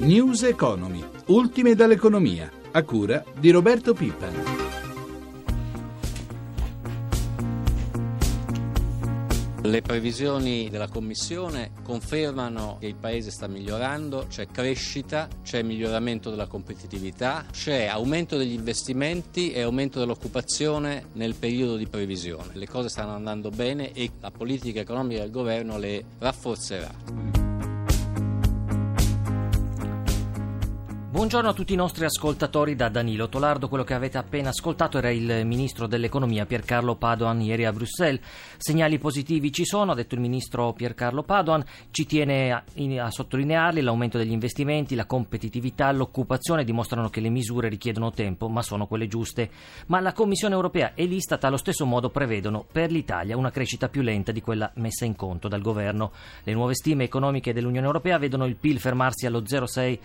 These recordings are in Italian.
News Economy, ultime dall'economia, a cura di Roberto Pippa. Le previsioni della Commissione confermano che il Paese sta migliorando, c'è crescita, c'è miglioramento della competitività, c'è aumento degli investimenti e aumento dell'occupazione nel periodo di previsione. Le cose stanno andando bene e la politica economica del governo le rafforzerà. Buongiorno a tutti i nostri ascoltatori da Danilo Tolardo. Quello che avete appena ascoltato era il ministro dell'economia Piercarlo Padoan ieri a Bruxelles. Segnali positivi ci sono, ha detto il ministro Piercarlo Padoan. Ci tiene a, a sottolinearli l'aumento degli investimenti, la competitività, l'occupazione dimostrano che le misure richiedono tempo, ma sono quelle giuste. Ma la Commissione europea e l'Istat allo stesso modo prevedono per l'Italia una crescita più lenta di quella messa in conto dal governo. Le nuove stime economiche dell'Unione europea vedono il PIL fermarsi allo 0,6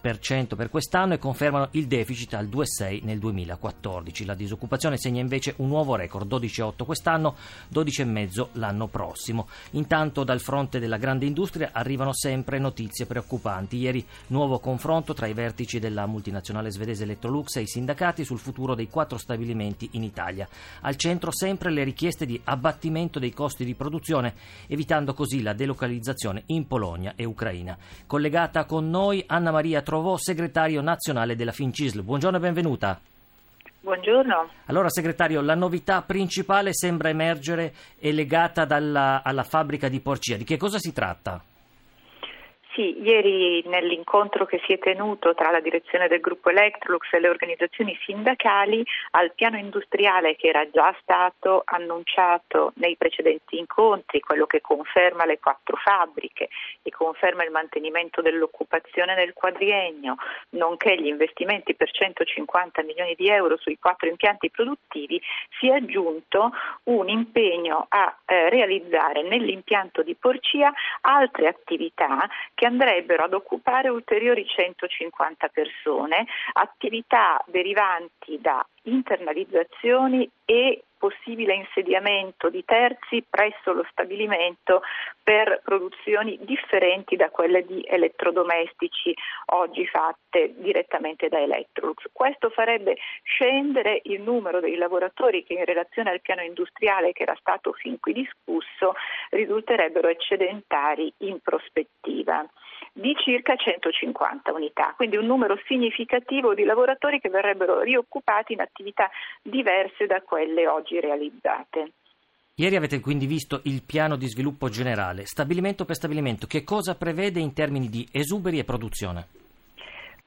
per quest'anno e confermano il deficit al 2,6 nel 2014. La disoccupazione segna invece un nuovo record, 12,8 quest'anno, 12,5 l'anno prossimo. Intanto dal fronte della grande industria arrivano sempre notizie preoccupanti. Ieri nuovo confronto tra i vertici della multinazionale svedese Electrolux e i sindacati sul futuro dei quattro stabilimenti in Italia. Al centro sempre le richieste di abbattimento dei costi di produzione, evitando così la delocalizzazione in Polonia e Ucraina. Collegata con noi Anna Maria Trovò, segretario nazionale della Fincisl. Buongiorno e benvenuta. Buongiorno. Allora, segretario, la novità principale sembra emergere è legata dalla, alla fabbrica di Porcia. Di che cosa si tratta? Sì, ieri nell'incontro che si è tenuto tra la direzione del gruppo Electrolux e le organizzazioni sindacali al piano industriale che era già stato annunciato nei precedenti incontri, quello che conferma le quattro fabbriche e conferma il mantenimento dell'occupazione nel quadriennio, nonché gli investimenti per 150 milioni di euro sui quattro impianti produttivi, si è aggiunto un impegno a eh, realizzare nell'impianto di Porcia altre attività che andrebbero ad occupare ulteriori 150 persone, attività derivanti da internalizzazioni e possibile insediamento di terzi presso lo stabilimento per produzioni differenti da quelle di elettrodomestici oggi fatte direttamente da Electrolux. Questo farebbe scendere il numero dei lavoratori che in relazione al piano industriale che era stato fin qui discusso risulterebbero eccedentari in prospettiva di circa 150 unità, quindi un numero significativo di lavoratori che verrebbero rioccupati in attività diverse da quelle oggi realizzate. Ieri avete quindi visto il piano di sviluppo generale, stabilimento per stabilimento, che cosa prevede in termini di esuberi e produzione?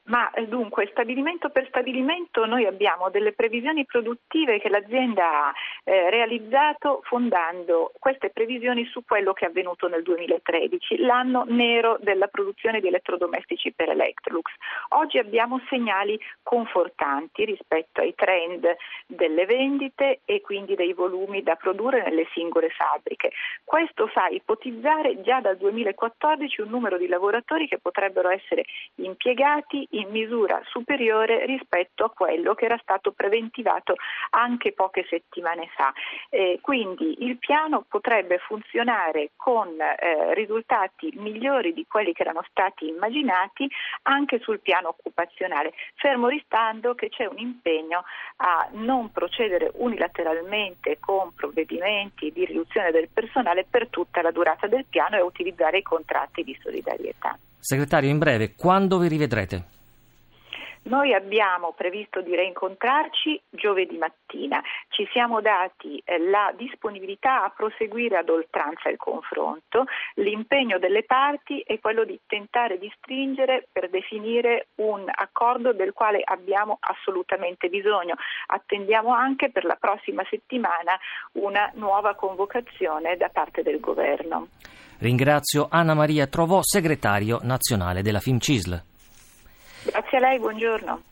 Ma eh, dunque, stabilimento per stabilimento noi abbiamo delle previsioni produttive che l'azienda ha eh, realizzato fondando queste previsioni su quello che è avvenuto nel 2013, l'anno nero della produzione di elettrodomestici per Electrolux. Oggi abbiamo segnali confortanti rispetto ai trend delle vendite e quindi dei volumi da produrre nelle singole fabbriche. Questo fa ipotizzare già dal 2014 un numero di lavoratori che potrebbero essere impiegati in misura superiore rispetto a quello che era stato preventivato anche poche settimane fa. Eh, quindi il piano potrebbe funzionare con eh, risultati migliori di quelli che erano stati immaginati anche sul piano occupazionale, fermo restando che c'è un impegno a non procedere unilateralmente con provvedimenti di riduzione del personale per tutta la durata del piano e a utilizzare i contratti di solidarietà. Segretario, in breve, quando vi rivedrete? Noi abbiamo previsto di reincontrarci giovedì mattina, ci siamo dati eh, la disponibilità a proseguire ad oltranza il confronto, l'impegno delle parti è quello di tentare di stringere per definire un accordo del quale abbiamo assolutamente bisogno. Attendiamo anche per la prossima settimana una nuova convocazione da parte del governo. Ringrazio Anna Maria Trovò, segretario nazionale della FIMCISL. Grazie a lei, buongiorno.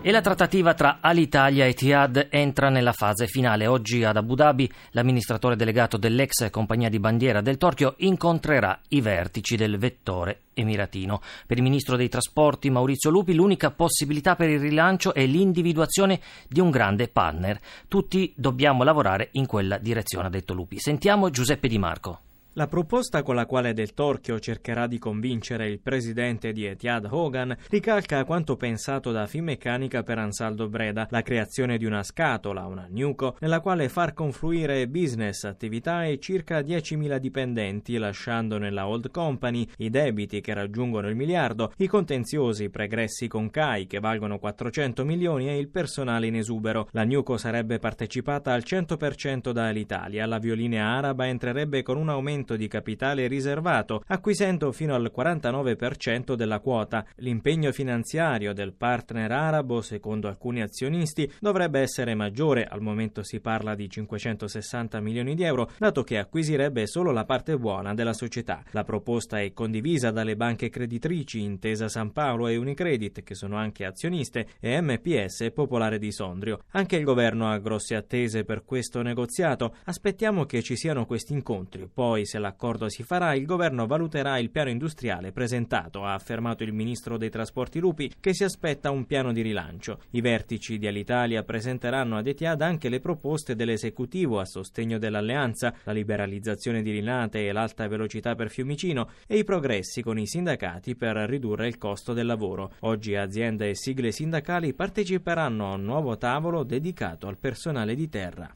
E la trattativa tra Alitalia e Etihad entra nella fase finale. Oggi ad Abu Dhabi l'amministratore delegato dell'ex compagnia di bandiera del Torchio incontrerà i vertici del vettore emiratino. Per il ministro dei trasporti Maurizio Lupi l'unica possibilità per il rilancio è l'individuazione di un grande partner. Tutti dobbiamo lavorare in quella direzione, ha detto Lupi. Sentiamo Giuseppe Di Marco. La proposta con la quale Del Torchio cercherà di convincere il presidente di Etihad Hogan ricalca quanto pensato da Finmeccanica per Ansaldo Breda, la creazione di una scatola, una Nuco, nella quale far confluire business, attività e circa 10.000 dipendenti, lasciando nella old company i debiti che raggiungono il miliardo, i contenziosi pregressi con CAI che valgono 400 milioni e il personale in esubero. La Nuco sarebbe partecipata al 100% dall'Italia, la violinea araba entrerebbe con un aumento aumento di capitale riservato, acquisendo fino al 49% della quota. L'impegno finanziario del partner arabo, secondo alcuni azionisti, dovrebbe essere maggiore, al momento si parla di 560 milioni di euro, dato che acquisirebbe solo la parte buona della società. La proposta è condivisa dalle banche creditrici Intesa San Paolo e Unicredit, che sono anche azioniste, e MPS Popolare di Sondrio. Anche il governo ha grosse attese per questo negoziato. Aspettiamo che ci siano questi incontri, poi se se l'accordo si farà, il governo valuterà il piano industriale presentato, ha affermato il ministro dei trasporti Lupi, che si aspetta un piano di rilancio. I vertici di Alitalia presenteranno ad Etihad anche le proposte dell'esecutivo a sostegno dell'alleanza, la liberalizzazione di Linate e l'alta velocità per Fiumicino e i progressi con i sindacati per ridurre il costo del lavoro. Oggi aziende e sigle sindacali parteciperanno a un nuovo tavolo dedicato al personale di terra.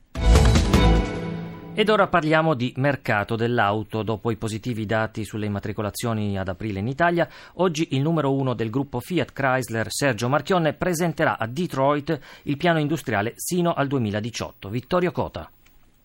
Ed ora parliamo di mercato dell'auto. Dopo i positivi dati sulle immatricolazioni ad aprile in Italia, oggi il numero uno del gruppo Fiat Chrysler, Sergio Marchionne, presenterà a Detroit il piano industriale sino al 2018. Vittorio Cota.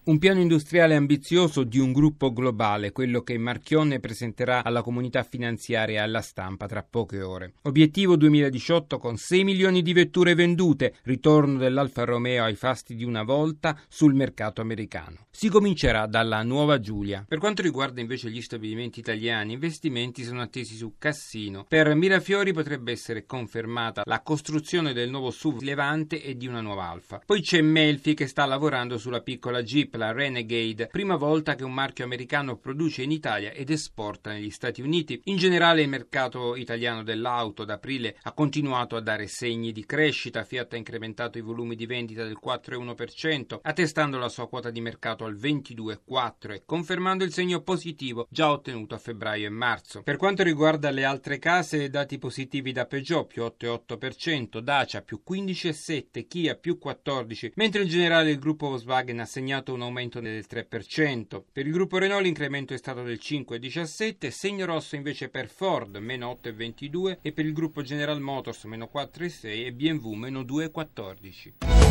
Un piano industriale ambizioso di un gruppo globale, quello che Marchionne presenterà alla comunità finanziaria e alla stampa tra poche ore. Obiettivo 2018 con 6 milioni di vetture vendute, ritorno dell'Alfa Romeo ai fasti di una volta sul mercato americano. Si comincerà dalla Nuova Giulia. Per quanto riguarda invece gli stabilimenti italiani, investimenti sono attesi su Cassino. Per Mirafiori potrebbe essere confermata la costruzione del nuovo SUV Levante e di una nuova Alfa. Poi c'è Melfi che sta lavorando sulla piccola Jeep la Renegade, prima volta che un marchio americano produce in Italia ed esporta negli Stati Uniti. In generale il mercato italiano dell'auto ad aprile ha continuato a dare segni di crescita, Fiat ha incrementato i volumi di vendita del 4,1%, attestando la sua quota di mercato al 22,4% e confermando il segno positivo già ottenuto a febbraio e marzo. Per quanto riguarda le altre case, dati positivi da Peugeot più 8,8%, Dacia più 15,7%, Kia più 14%, mentre in generale il gruppo Volkswagen ha segnato un aumento del 3%. Per il gruppo Renault l'incremento è stato del 5,17%, segno rosso invece per Ford, meno 8,22% e per il gruppo General Motors, meno 4,6% e BMW, meno 2,14%.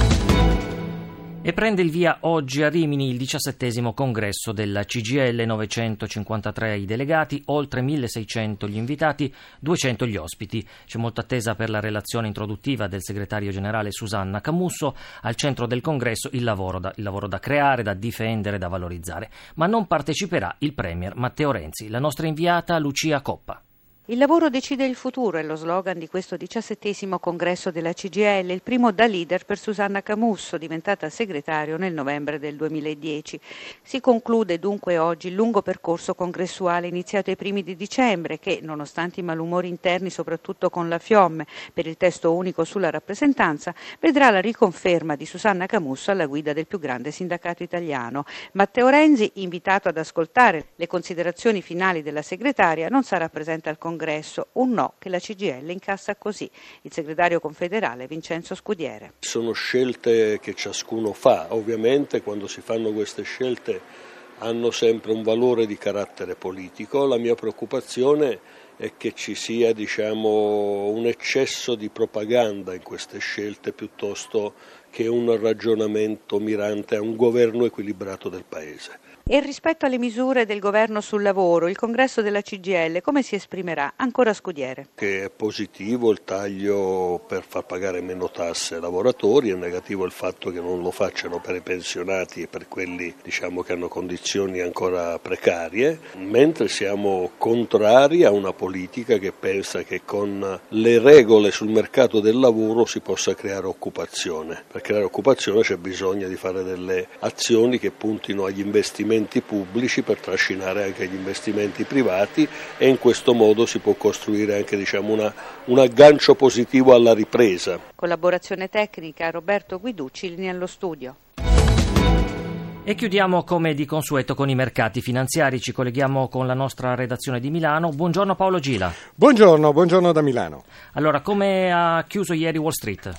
E prende il via oggi a Rimini il diciassettesimo congresso della CGL, 953 i delegati, oltre 1600 gli invitati, 200 gli ospiti. C'è molta attesa per la relazione introduttiva del segretario generale Susanna Camusso, al centro del congresso il lavoro, da, il lavoro da creare, da difendere, da valorizzare. Ma non parteciperà il premier Matteo Renzi. La nostra inviata Lucia Coppa. Il lavoro decide il futuro è lo slogan di questo diciassettesimo congresso della CGL, il primo da leader per Susanna Camusso, diventata segretario nel novembre del 2010. Si conclude dunque oggi il lungo percorso congressuale iniziato ai primi di dicembre che, nonostante i malumori interni soprattutto con la Fiomme per il testo unico sulla rappresentanza, vedrà la riconferma di Susanna Camusso alla guida del più grande sindacato italiano. Matteo Renzi, invitato ad ascoltare le considerazioni finali della segretaria, non sarà presente al congresso congresso, un no che la CGL incassa così. Il segretario confederale Vincenzo Scudiere. Sono scelte che ciascuno fa, ovviamente quando si fanno queste scelte hanno sempre un valore di carattere politico, la mia preoccupazione è che ci sia diciamo, un eccesso di propaganda in queste scelte piuttosto che un ragionamento mirante a un governo equilibrato del Paese. E rispetto alle misure del governo sul lavoro, il congresso della CGL come si esprimerà? Ancora Scudiere. Che è positivo il taglio per far pagare meno tasse ai lavoratori, è negativo il fatto che non lo facciano per i pensionati e per quelli diciamo, che hanno condizioni ancora precarie, mentre siamo contrari a una politica che pensa che con le regole sul mercato del lavoro si possa creare occupazione. Creare occupazione c'è bisogno di fare delle azioni che puntino agli investimenti investimenti pubblici per trascinare anche gli investimenti privati e in questo modo si può costruire anche diciamo, una, un aggancio positivo alla ripresa. Collaborazione tecnica Roberto Guiducci, linea allo studio. E chiudiamo come di consueto con i mercati finanziari. Ci colleghiamo con la nostra redazione di Milano. Buongiorno Paolo Gila. Buongiorno, buongiorno da Milano. Allora, come ha chiuso ieri Wall Street?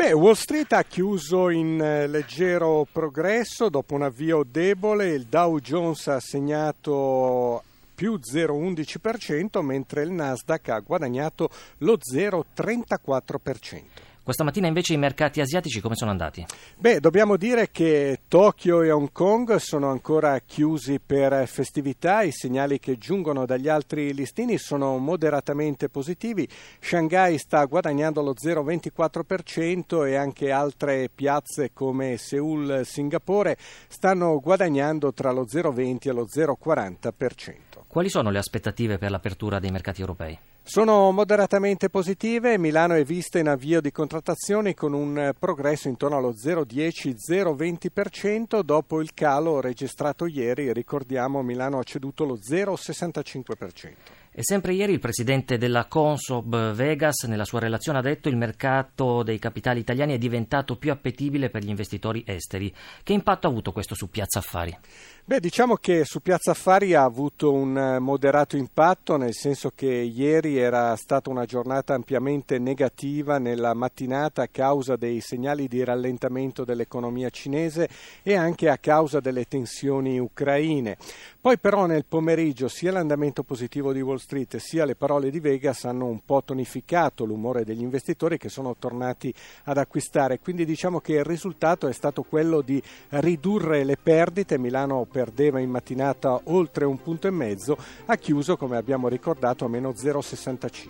Beh, Wall Street ha chiuso in eh, leggero progresso dopo un avvio debole. Il Dow Jones ha segnato più 0,11%, mentre il Nasdaq ha guadagnato lo 0,34%. Questa mattina invece i mercati asiatici come sono andati? Beh, dobbiamo dire che Tokyo e Hong Kong sono ancora chiusi per festività, i segnali che giungono dagli altri listini sono moderatamente positivi, Shanghai sta guadagnando lo 0,24% e anche altre piazze come Seoul, Singapore stanno guadagnando tra lo 0,20 e lo 0,40%. Quali sono le aspettative per l'apertura dei mercati europei? Sono moderatamente positive, Milano è vista in avvio di contrattazioni con un progresso intorno allo 0,10-0,20% dopo il calo registrato ieri, ricordiamo Milano ha ceduto lo 0,65%. E sempre ieri il presidente della Consob Vegas nella sua relazione ha detto che il mercato dei capitali italiani è diventato più appetibile per gli investitori esteri. Che impatto ha avuto questo su Piazza Affari? Beh, diciamo che su Piazza Affari ha avuto un moderato impatto, nel senso che ieri era stata una giornata ampiamente negativa nella mattinata a causa dei segnali di rallentamento dell'economia cinese e anche a causa delle tensioni ucraine. Poi però nel pomeriggio sia l'andamento positivo di Wall Street sia le parole di Vegas hanno un po' tonificato l'umore degli investitori che sono tornati ad acquistare, quindi diciamo che il risultato è stato quello di ridurre le perdite, Milano per perdeva in mattinata oltre un punto e mezzo, ha chiuso, come abbiamo ricordato, a meno 0,65.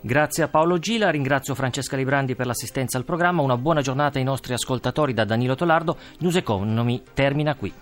Grazie a Paolo Gila, ringrazio Francesca Librandi per l'assistenza al programma, una buona giornata ai nostri ascoltatori da Danilo Tolardo, News Economy termina qui.